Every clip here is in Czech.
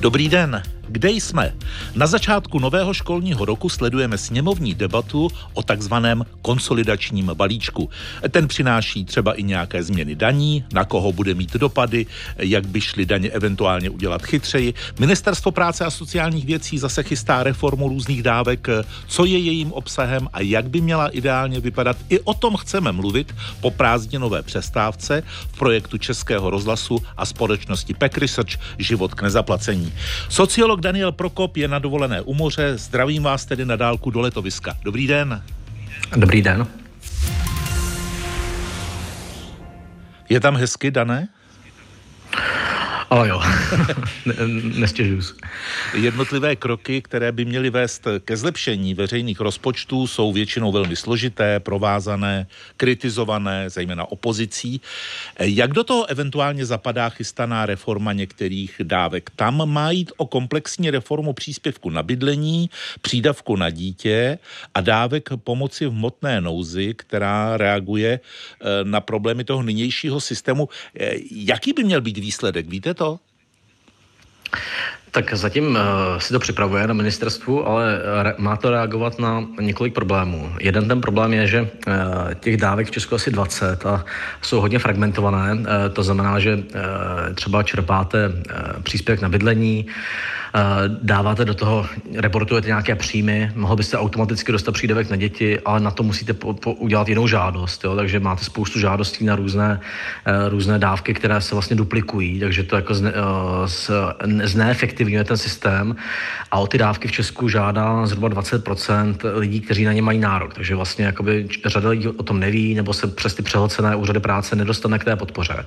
Dobrý den. Kde jsme? Na začátku nového školního roku sledujeme sněmovní debatu o takzvaném konsolidačním balíčku. Ten přináší třeba i nějaké změny daní, na koho bude mít dopady, jak by šly daně eventuálně udělat chytřeji. Ministerstvo práce a sociálních věcí zase chystá reformu různých dávek, co je jejím obsahem a jak by měla ideálně vypadat. I o tom chceme mluvit po prázdninové přestávce v projektu Českého rozhlasu a společnosti Pek Research Život k nezaplacení. Sociolog Psycholog Daniel Prokop je na dovolené u moře. Zdravím vás tedy na dálku do letoviska. Dobrý den. Dobrý den. Je tam hezky, Dané? Ale jo, nestěžuju se. Jednotlivé kroky, které by měly vést ke zlepšení veřejných rozpočtů, jsou většinou velmi složité, provázané, kritizované, zejména opozicí. Jak do toho eventuálně zapadá chystaná reforma některých dávek? Tam má jít o komplexní reformu příspěvku na bydlení, přídavku na dítě a dávek pomoci v hmotné nouzi, která reaguje eh, na problémy toho nynějšího systému. Eh, jaký by měl být výsledek? Víte to? Tak zatím uh, si to připravuje na ministerstvu, ale re- má to reagovat na několik problémů. Jeden ten problém je, že uh, těch dávek v Česku asi 20 a jsou hodně fragmentované. To znamená, že třeba čerpáte příspěvek na bydlení, dáváte do toho, reportujete nějaké příjmy, mohl byste automaticky dostat přídavek na děti, ale na to musíte po, po, udělat jinou žádost, jo? takže máte spoustu žádostí na různé, různé dávky, které se vlastně duplikují, takže to jako zne, uh, zneefektivňuje ten systém a o ty dávky v Česku žádá zhruba 20% lidí, kteří na ně mají nárok, takže vlastně jakoby řada lidí o tom neví, nebo se přes ty přehlcené úřady práce nedostane k té podpoře.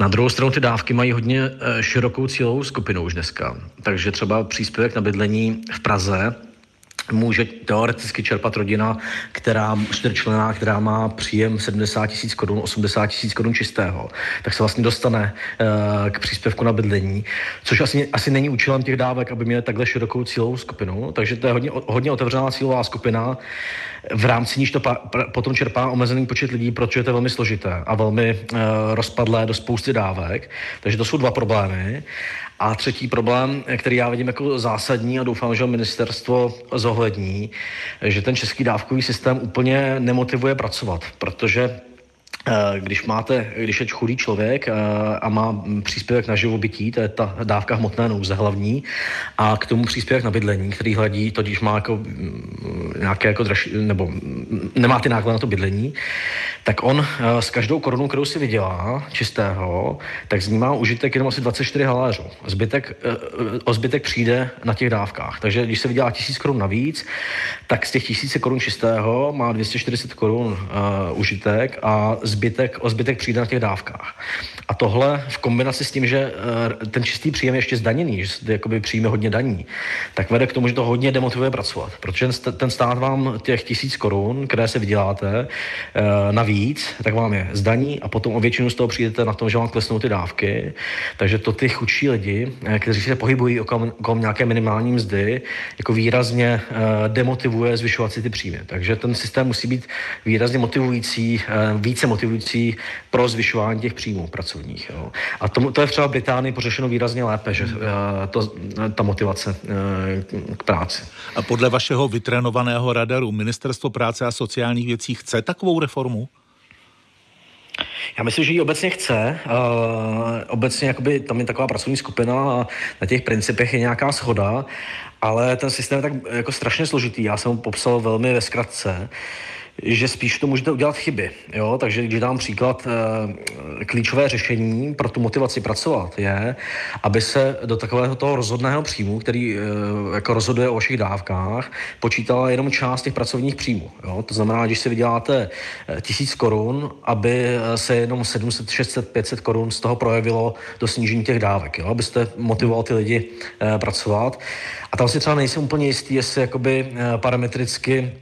Na druhou stranu ty dávky mají hodně eh, širokou cílovou skupinu už dneska. Takže třeba příspěvek na bydlení v Praze může teoreticky čerpat rodina, která čtyřčlená, která má příjem 70 tisíc korun, 80 tisíc korun čistého, tak se vlastně dostane uh, k příspěvku na bydlení, což asi, asi není účelem těch dávek, aby měli takhle širokou cílovou skupinu, takže to je hodně, hodně otevřená cílová skupina, v rámci níž to pa, potom čerpá omezený počet lidí, protože je to velmi složité a velmi uh, rozpadlé do spousty dávek, takže to jsou dva problémy. A třetí problém, který já vidím jako zásadní a doufám, že ministerstvo zohlední, že ten český dávkový systém úplně nemotivuje pracovat, protože když máte, když je chudý člověk eh, a má příspěvek na živobytí, to je ta dávka hmotné nouze hlavní, a k tomu příspěvek na bydlení, který hledí, to když má jako mm, nějaké jako dražší, nebo nemá ty náklady na to bydlení, tak on eh, s každou korunou, kterou si vydělá čistého, tak z ní má užitek jenom asi 24 haléřů. Zbytek, o zbytek přijde na těch dávkách. Takže když se vydělá 1000 korun navíc, tak z těch 1000 korun čistého má 240 korun užitek a zbytek, o zbytek přijde na těch dávkách. A tohle v kombinaci s tím, že uh, ten čistý příjem je ještě zdaněný, že jakoby přijme hodně daní, tak vede k tomu, že to hodně demotivuje pracovat. Protože ten stát vám těch tisíc korun, které se vyděláte uh, navíc, tak vám je zdaní a potom o většinu z toho přijdete na tom, že vám klesnou ty dávky. Takže to ty chudší lidi, kteří se pohybují okolo, nějaké minimální mzdy, jako výrazně demotivuje zvyšovat si ty příjmy. Takže ten systém musí být výrazně motivující, více motivující pro zvyšování těch příjmů pracovních. Jo. A to, to je třeba v Británii pořešeno výrazně lépe, že eh, to, ta motivace eh, k práci. A podle vašeho vytrénovaného radaru Ministerstvo práce a sociálních věcí chce takovou reformu? Já myslím, že ji obecně chce. Uh, obecně jakoby, tam je taková pracovní skupina a na těch principech je nějaká schoda, ale ten systém je tak jako strašně složitý. Já jsem ho popsal velmi ve zkratce. Uh, že spíš to můžete udělat chyby. Jo? Takže když dám příklad, e, klíčové řešení pro tu motivaci pracovat je, aby se do takového toho rozhodného příjmu, který e, jako rozhoduje o vašich dávkách, počítala jenom část těch pracovních příjmů. Jo? To znamená, když si vyděláte eh, tisíc korun, aby se jenom 700, 600, 500 korun z toho projevilo do snížení těch dávek, jo? abyste motivoval ty lidi pracovat. A tam si třeba nejsem úplně jistý, jestli jakoby parametricky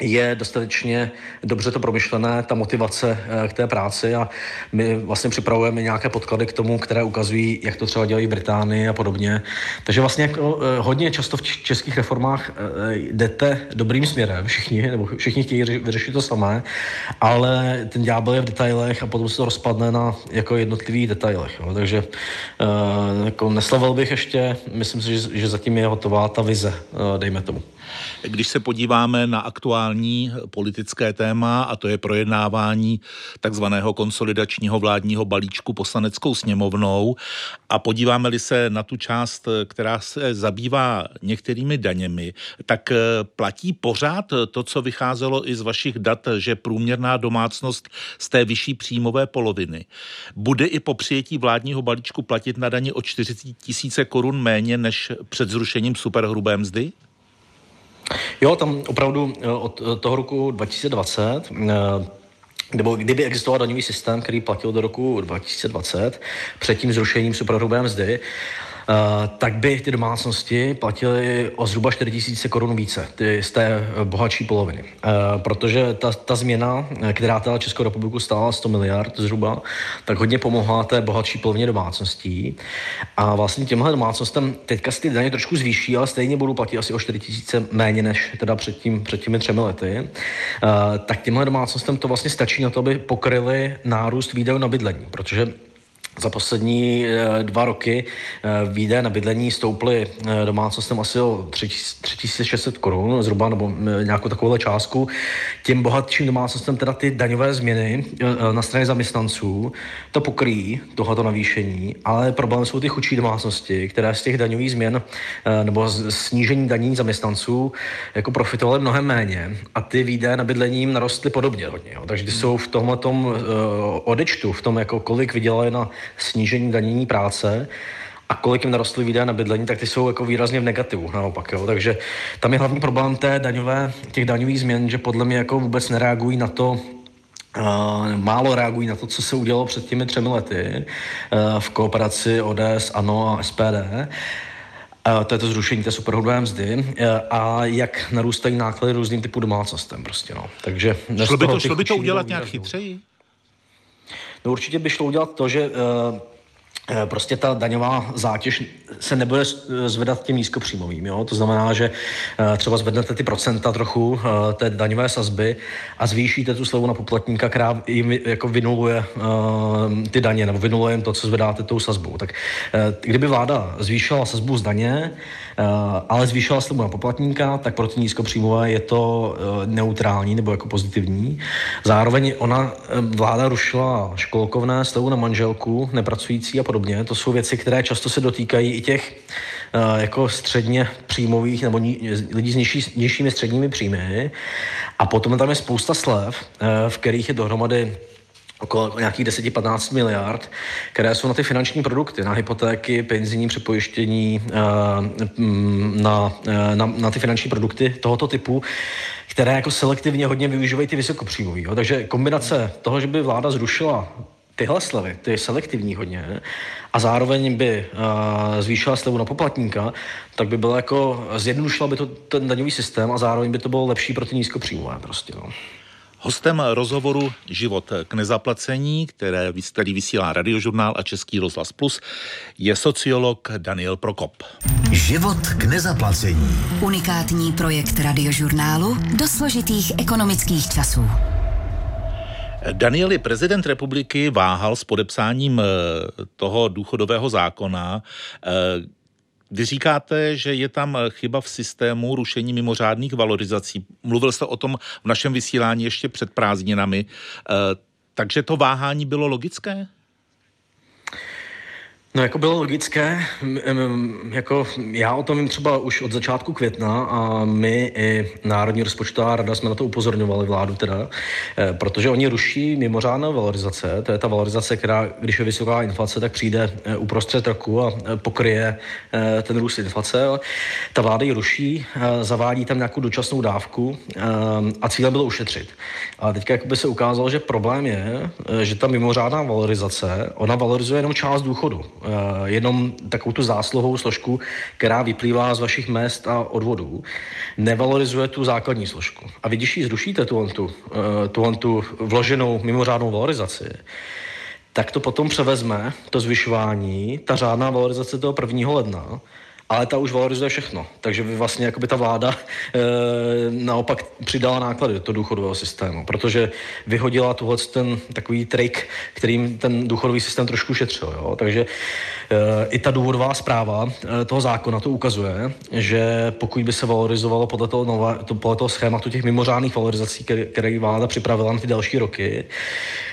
je dostatečně dobře to promyšlené, ta motivace k té práci a my vlastně připravujeme nějaké podklady k tomu, které ukazují, jak to třeba dělají Británii a podobně. Takže vlastně jako hodně často v českých reformách jdete dobrým směrem, všichni, nebo všichni chtějí vyřešit to samé, ale ten ďábel je v detailech a potom se to rozpadne na jako jednotlivých detailech. Jo. Takže jako neslavil bych ještě, myslím si, že, že zatím je hotová ta vize, dejme tomu. Když se podíváme na aktuální politické téma, a to je projednávání takzvaného konsolidačního vládního balíčku poslaneckou sněmovnou, a podíváme-li se na tu část, která se zabývá některými daněmi, tak eh, platí pořád to, co vycházelo i z vašich dat, že průměrná domácnost z té vyšší příjmové poloviny bude i po přijetí vládního balíčku platit na daně o 40 tisíce korun méně než před zrušením superhrubé mzdy? Jo, tam opravdu eh, od eh, toho roku 2020 eh, nebo kdyby existoval daňový systém, který platil do roku 2020, před tím zrušením superhrubé mzdy, tak by ty domácnosti platily o zhruba 4 000 korun více, ty z té bohatší poloviny. Eh, protože ta, ta změna, která teda Českou republiku stála 100 miliard zhruba, tak hodně pomohla té bohatší polovině domácností. A vlastně těmhle domácnostem teďka si ty daně trošku zvýší, ale stejně budou platit asi o 4 000 méně než teda před, tím, před těmi třemi lety. Eh, tak těmhle domácnostem to vlastně stačí na to, aby pokryli nárůst výdajů na bydlení, protože za poslední eh, dva roky eh, výdaje na bydlení stouply eh, domácnostem asi o 3600 korun, zhruba, nebo nějakou takovou částku. Těm bohatším domácnostem teda ty daňové změny na straně zaměstnanců to pokryjí, tohoto navýšení, ale problém jsou ty chudší domácnosti, které z těch daňových změn nebo snížení daní zaměstnanců jako profitovaly mnohem méně a ty výdaje na bydlení narostly podobně hodně. Jo. Takže ty jsou v tomhle tom odečtu, v tom, jako kolik vydělali na snížení danění práce a kolik jim narostly výdaje na bydlení, tak ty jsou jako výrazně v negativu naopak. Jo. Takže tam je hlavní problém té daňové, těch daňových změn, že podle mě jako vůbec nereagují na to, Uh, málo reagují na to, co se udělalo před těmi třemi lety uh, v kooperaci ODS, ANO a SPD. Uh, to je to zrušení té superhrubé mzdy uh, a jak narůstají náklady různým typů domácnostem prostě, no. Takže šlo by to, šlo by to udělat nějak chytřeji? No určitě by šlo udělat to, že uh, Eh, prostě ta daňová zátěž se nebude zvedat těm nízkopříjmovým. Jo? To znamená, že eh, třeba zvednete ty procenta trochu eh, té daňové sazby a zvýšíte tu slevu na poplatníka, která jim jako vynuluje ty daně, nebo vynuluje jim to, co zvedáte tou sazbou. Tak kdyby vláda zvýšila sazbu z daně, ale zvýšila slevu na poplatníka, tak pro ty nízkopříjmové je to neutrální nebo jako pozitivní. Zároveň ona, vláda rušila školkovné, slevu na manželku, nepracující a podobně. To jsou věci, které často se dotýkají i těch jako středně příjmových nebo ní, lidí s nižší, nižšími středními příjmy. A potom tam je spousta slev, v kterých je dohromady okolo nějakých 10-15 miliard, které jsou na ty finanční produkty, na hypotéky, penzijní přepojištění, eh, na, na, na ty finanční produkty tohoto typu, které jako selektivně hodně využívají ty vysokopříjmový. Takže kombinace toho, že by vláda zrušila tyhle slevy, ty selektivní hodně, a zároveň by uh, zvýšila slevu na poplatníka, tak by bylo jako, zjednodušila by to ten daňový systém a zároveň by to bylo lepší pro ty nízkopříjmové prostě. No. Hostem rozhovoru Život k nezaplacení, které, který vysílá Radiožurnál a Český rozhlas Plus, je sociolog Daniel Prokop. Život k nezaplacení. Unikátní projekt Radiožurnálu do složitých ekonomických časů. Danieli, prezident republiky váhal s podepsáním eh, toho důchodového zákona. Eh, vy říkáte, že je tam chyba v systému rušení mimořádných valorizací. Mluvil jste o tom v našem vysílání ještě před prázdninami. Eh, takže to váhání bylo logické? No jako bylo logické, jako já o tom vím třeba už od začátku května a my i Národní rozpočtová rada jsme na to upozorňovali vládu teda, eh, protože oni ruší mimořádné valorizace, to je ta valorizace, která, když je vysoká inflace, tak přijde eh, uprostřed roku a eh, pokryje ten růst inflace. Ta vláda ji ruší, zavádí tam nějakou dočasnou dávku a cílem bylo ušetřit. A teďka by se ukázalo, že problém je, že ta mimořádná valorizace, ona valorizuje jenom část důchodu jenom takovou tu zásluhovou složku, která vyplývá z vašich mest a odvodů, nevalorizuje tu základní složku. A vy, když ji zrušíte, tu, tu, tu, tu vloženou mimořádnou valorizaci, tak to potom převezme, to zvyšování, ta řádná valorizace toho 1. ledna, ale ta už valorizuje všechno. Takže vlastně jakoby ta vláda e, naopak přidala náklady do toho důchodového systému, protože vyhodila tuhle ten takový trik, kterým ten důchodový systém trošku šetřil. Jo? Takže e, i ta důvodová zpráva e, toho zákona to ukazuje, že pokud by se valorizovalo podle toho, nové, to, podle toho schématu těch mimořádných valorizací, které, které vláda připravila na ty další roky,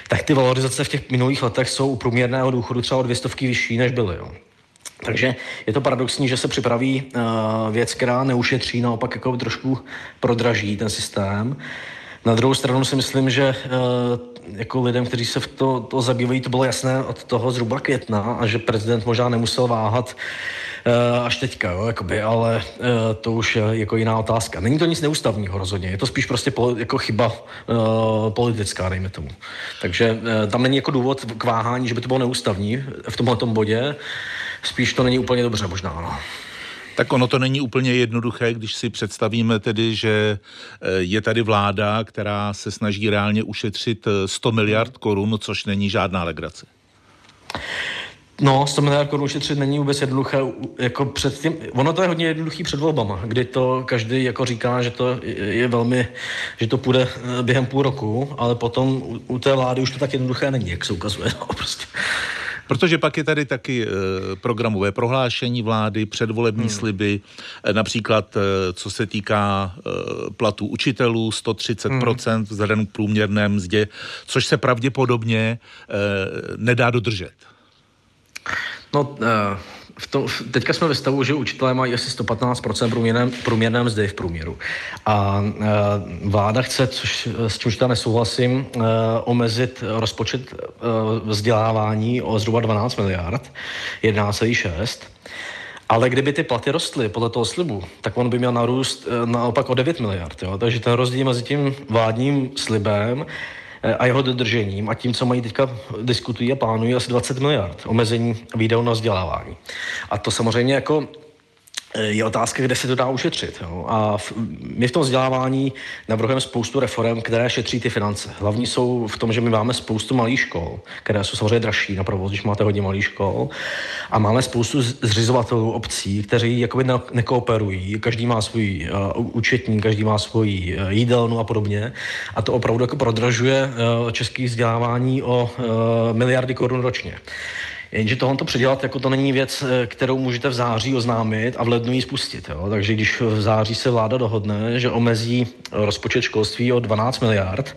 tak ty valorizace v těch minulých letech jsou u průměrného důchodu třeba o dvě stovky vyšší, než byly. Jo. Takže je to paradoxní, že se připraví uh, věc, která neušetří, naopak jako trošku prodraží ten systém. Na druhou stranu si myslím, že uh, jako lidem, kteří se v to, to zabývají, to bylo jasné od toho zhruba května a že prezident možná nemusel váhat uh, až teďka, jo, jakoby, ale uh, to už je jako jiná otázka. Není to nic neústavního rozhodně, je to spíš prostě jako chyba politická, dejme tomu. Takže tam není jako důvod k váhání, že by to bylo neústavní v tomhle bodě spíš to není úplně dobře možná. No. Tak ono to není úplně jednoduché, když si představíme tedy, že eh, je tady vláda, která se snaží reálně ušetřit 100 eh, miliard korun, což není žádná legrace. No, 100 miliard korun ušetřit není vůbec jednoduché, jako před tím, ono to je hodně jednoduchý před volbama, kdy to každý jako říká, že to je velmi, že to půjde eh, během půl roku, ale potom u, u té vlády už to tak jednoduché není, jak se ukazuje, no, prostě. Protože pak je tady taky eh, programové prohlášení vlády, předvolební hmm. sliby, eh, například eh, co se týká platů učitelů 130% hmm. vzhledem k průměrné mzdě, což se pravděpodobně nedá dodržet. No, v tom, teďka jsme ve stavu, že učitelé mají asi 115% průměrné, průměrné mzdy v průměru. A e, vláda chce, což, s čímž tam nesouhlasím, e, omezit rozpočet e, vzdělávání o zhruba 12 miliard, 11,6. Ale kdyby ty platy rostly podle toho slibu, tak on by měl narůst e, naopak o 9 miliard. Jo? Takže ten rozdíl mezi tím vládním slibem a jeho dodržením a tím, co mají teďka diskutují a plánují asi 20 miliard omezení výdajů na vzdělávání. A to samozřejmě jako je otázka, kde se to dá ušetřit. Jo. A v, my v tom vzdělávání navrhujeme spoustu reform, které šetří ty finance. Hlavní jsou v tom, že my máme spoustu malých škol, které jsou samozřejmě dražší na provoz, když máte hodně malých škol. A máme spoustu zřizovatelů obcí, kteří jakoby ne- nekooperují. Každý má svůj uh, účetní, každý má svůj uh, jídelnu a podobně. A to opravdu jako prodražuje uh, český vzdělávání o uh, miliardy korun ročně. Jenže tohle to předělat, jako to není věc, eh, kterou můžete v září oznámit a v lednu ji spustit. Jo? Takže když v září se vláda dohodne, že omezí rozpočet školství o 12 miliard,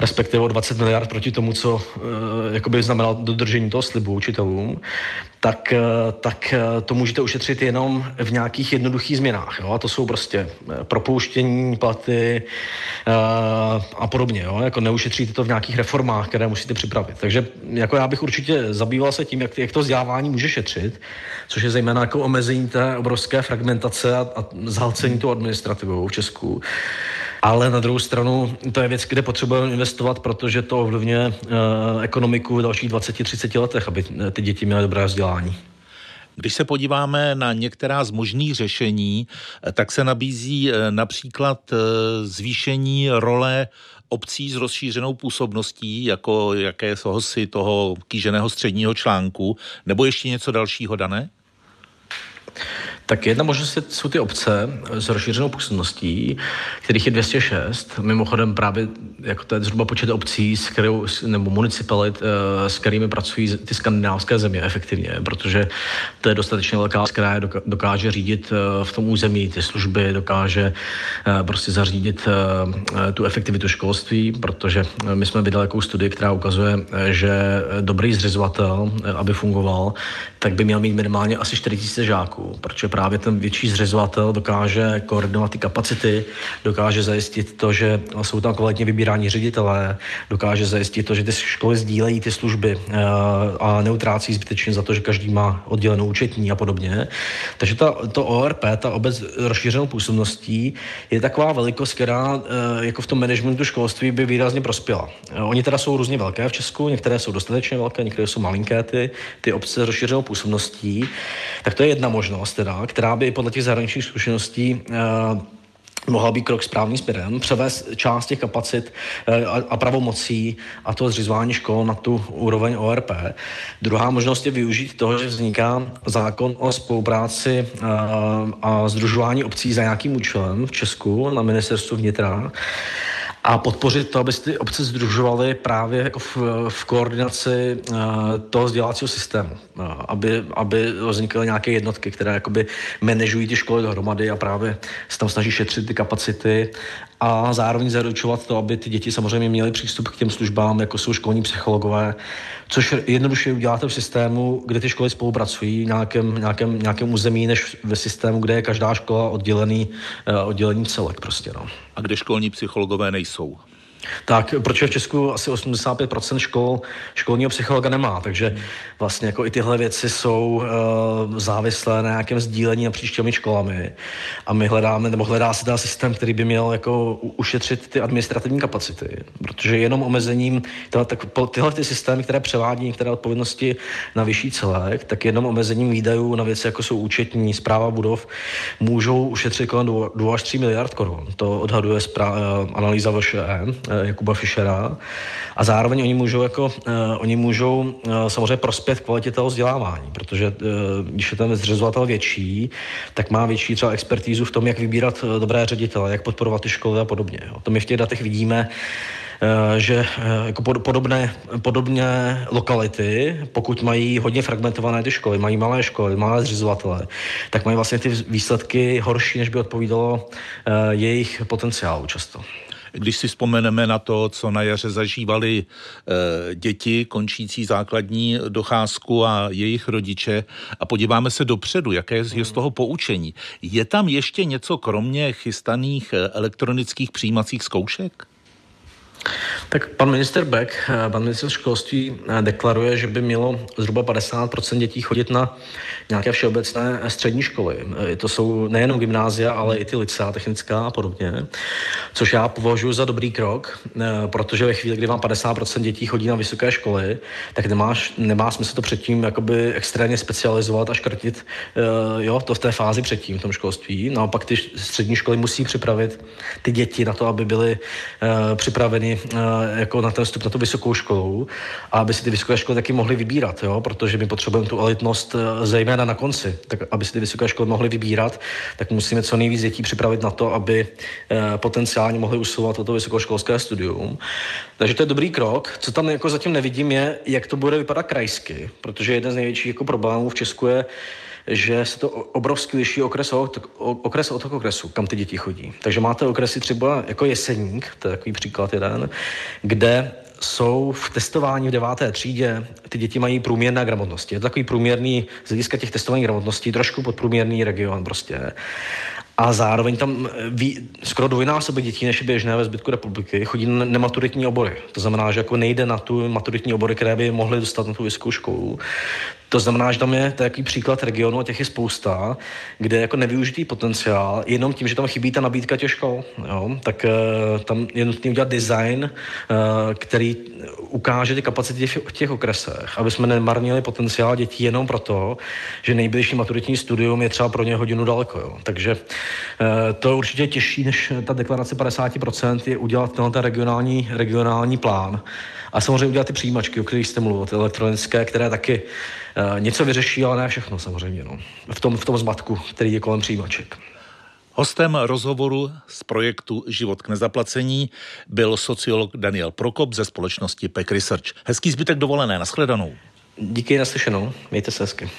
respektive o 20 miliard proti tomu, co e, jakoby znamenalo dodržení toho slibu učitelům, tak, eh, tak eh, to můžete ušetřit jenom v nějakých jednoduchých změnách. Jo? A to jsou prostě eh, propouštění, platy a podobně. Jo? Jako neušetříte to v nějakých reformách, které musíte připravit. Takže jako já bych určitě zabýval se tím, jak, jak to vzdělávání může šetřit, což je zejména jako omezení té obrovské fragmentace a, a zhalcení tou administrativou v Česku. Ale na druhou stranu to je věc, kde potřebujeme investovat, protože to ovlivňuje uh, ekonomiku v dalších 20-30 letech, aby ty děti měly dobré vzdělání. Když se podíváme na některá z možných řešení, eh, tak se nabízí eh, například zvýšení role obcí s rozšířenou působností, jako jaké si toho kýženého středního článku, nebo ještě něco dalšího dané? Tak jedna možnost jsou ty obce s rozšířenou působností, kterých je 206. Mimochodem právě jako to je zhruba počet obcí, s kterou, nebo municipalit, eh, s kterými pracují ty skandinávské země efektivně, protože to je dostatečně velká, která dokáže řídit eh, v tom území ty služby, dokáže eh, prostě zařídit tu efektivitu školství, protože my jsme vydali takovou studii, která ukazuje, že dobrý zřizovatel, aby fungoval, tak by měl mít minimálně asi 4000 žáků, protože právě ten větší zřizovatel dokáže koordinovat ty kapacity, dokáže zajistit to, že jsou tam kvalitně vybírání ředitelé, dokáže zajistit to, že ty školy sdílejí ty služby eh, a neutrácí zbytečně za to, že každý má oddělenou účetní a podobně. Takže ta, to ORP, ta obec rozšířenou působností, je taková velikost, která eh, jako v tom managementu školství by výrazně prospěla. Oni teda jsou různě velké v Česku, některé jsou dostatečně velké, některé jsou malinké, ty, ty obce s rozšířenou působností. Tak to je jedna možnost, teda, která by podle těch zahraničních zkušeností uh, mohla být krok správným směrem, převést část těch kapacit eh, a pravomocí a to zřizování škol na tu úroveň ORP. Druhá možnost je využít toho, že vzniká zákon o spolupráci eh, a združování obcí za nějakým účelem v Česku na ministerstvu vnitra a podpořit to, aby ty obce združovaly právě jako v, v koordinaci uh, toho vzdělávacího systému, uh, aby, aby vznikaly nějaké jednotky, které jakoby manažují ty školy dohromady a právě se tam snaží šetřit ty kapacity a zároveň zaručovat to, aby ty děti samozřejmě měly přístup k těm službám, jako jsou školní psychologové, což jednoduše uděláte v systému, kde ty školy spolupracují v nějakém, nějakém, nějakém území, než ve systému, kde je každá škola oddělený, uh, oddělený celek prostě. No. A kde školní psychologové nejsou? Tak, protože v Česku asi 85% škol školního psychologa nemá, takže vlastně jako i tyhle věci jsou uh, závislé na nějakém sdílení napříč těmi školami. A my hledáme, nebo hledá se ten systém, který by měl jako ušetřit ty administrativní kapacity, protože jenom omezením, teda, tak tyhle ty systémy, které převádí některé odpovědnosti na vyšší celek, tak jenom omezením výdajů na věci, jako jsou účetní, zpráva budov, můžou ušetřit kolem 2 až 3 miliard korun. To odhaduje zpráv, uh, analýza VŠE Eh, Jakuba Fischera. A zároveň oni můžou, jako, uh, oni můžou uh, samozřejmě prospět kvalitě toho vzdělávání, protože když je ten zřizovatel větší, tak má větší třeba expertízu v tom, jak vybírat dobré ředitele, jak podporovat ty školy a podobně. To my v těch datech vidíme, že jako podobné, podobné lokality, pokud mají hodně fragmentované ty školy, mají malé školy, malé zřizovatele, tak mají vlastně ty výsledky horší, než by odpovídalo jejich potenciálu často. Když si vzpomeneme na to, co na jaře zažívali e, děti končící základní docházku a jejich rodiče a podíváme se dopředu, jaké je z toho poučení. Je tam ještě něco kromě chystaných eh, elektronických přijímacích zkoušek? Tak pan minister Beck, eh, pan minister školství eh, deklaruje, že by mělo zhruba 50% dětí chodit na nějaké všeobecné střední školy. Eh, to jsou nejenom gymnázia, ale i ty licea technická a podobně, což já považuji za dobrý krok, protože ve chvíli, kdy vám 50% dětí chodí na vysoké školy, tak nemáš, nemá smysl to předtím jakoby extrémně specializovat a škrtit jo, to v té fázi předtím v tom školství. Naopak ty střední školy musí připravit ty děti na to, aby byly připraveny Eh, jako na ten vstup na tu vysokou školu a aby si ty vysoké školy taky mohly vybírat, jo? protože my potřebujeme tu elitnost eh, zejména na konci. Tak aby si ty vysoké školy mohly vybírat, tak musíme co nejvíc dětí připravit na to, aby eh, potenciálně mohly usilovat o to vysokoškolské studium. Takže to je dobrý krok. Co tam jako zatím nevidím je, jak to bude vypadat krajsky, protože jeden z největších jako problémů v Česku je, že se to obrovsky liší okres okres od okresu, kam ty děti chodí. Takže máte okresy třeba jako Jeseník, to je takový příklad jeden, kde jsou v testování v deváté třídě, ty děti mají průměrné gramotnosti. Je to takový průměrný, z hlediska těch testovaných gramotností, trošku podprůměrný region prostě. A zároveň tam ví, skoro dvojnásobek dětí, než je běžné ve zbytku republiky, chodí na nematuritní obory. To znamená, že jako nejde na tu maturitní obory, které by mohly dostat na tu vysokou školu. To znamená, že tam je takový příklad regionu, a těch je spousta, kde je jako nevyužitý potenciál, jenom tím, že tam chybí ta nabídka těch škol, jo, tak uh, tam je nutné udělat design, uh, který ukáže ty kapacity v těch okresech, aby jsme nemarnili potenciál dětí jenom proto, že nejbližší maturitní studium je třeba pro ně hodinu daleko. Jo. Takže uh, to určitě těžší než ta deklarace 50% je udělat tenhle regionální, regionální plán. A samozřejmě udělat ty přijímačky, o kterých jste mluvil, ty elektronické, které taky uh, něco vyřeší, ale ne všechno samozřejmě. No. V, tom, v tom zmatku, který je kolem přijímaček. Hostem rozhovoru z projektu Život k nezaplacení byl sociolog Daniel Prokop ze společnosti PEC Research. Hezký zbytek dovolené, nashledanou. Díky, naslyšenou, mějte se hezky.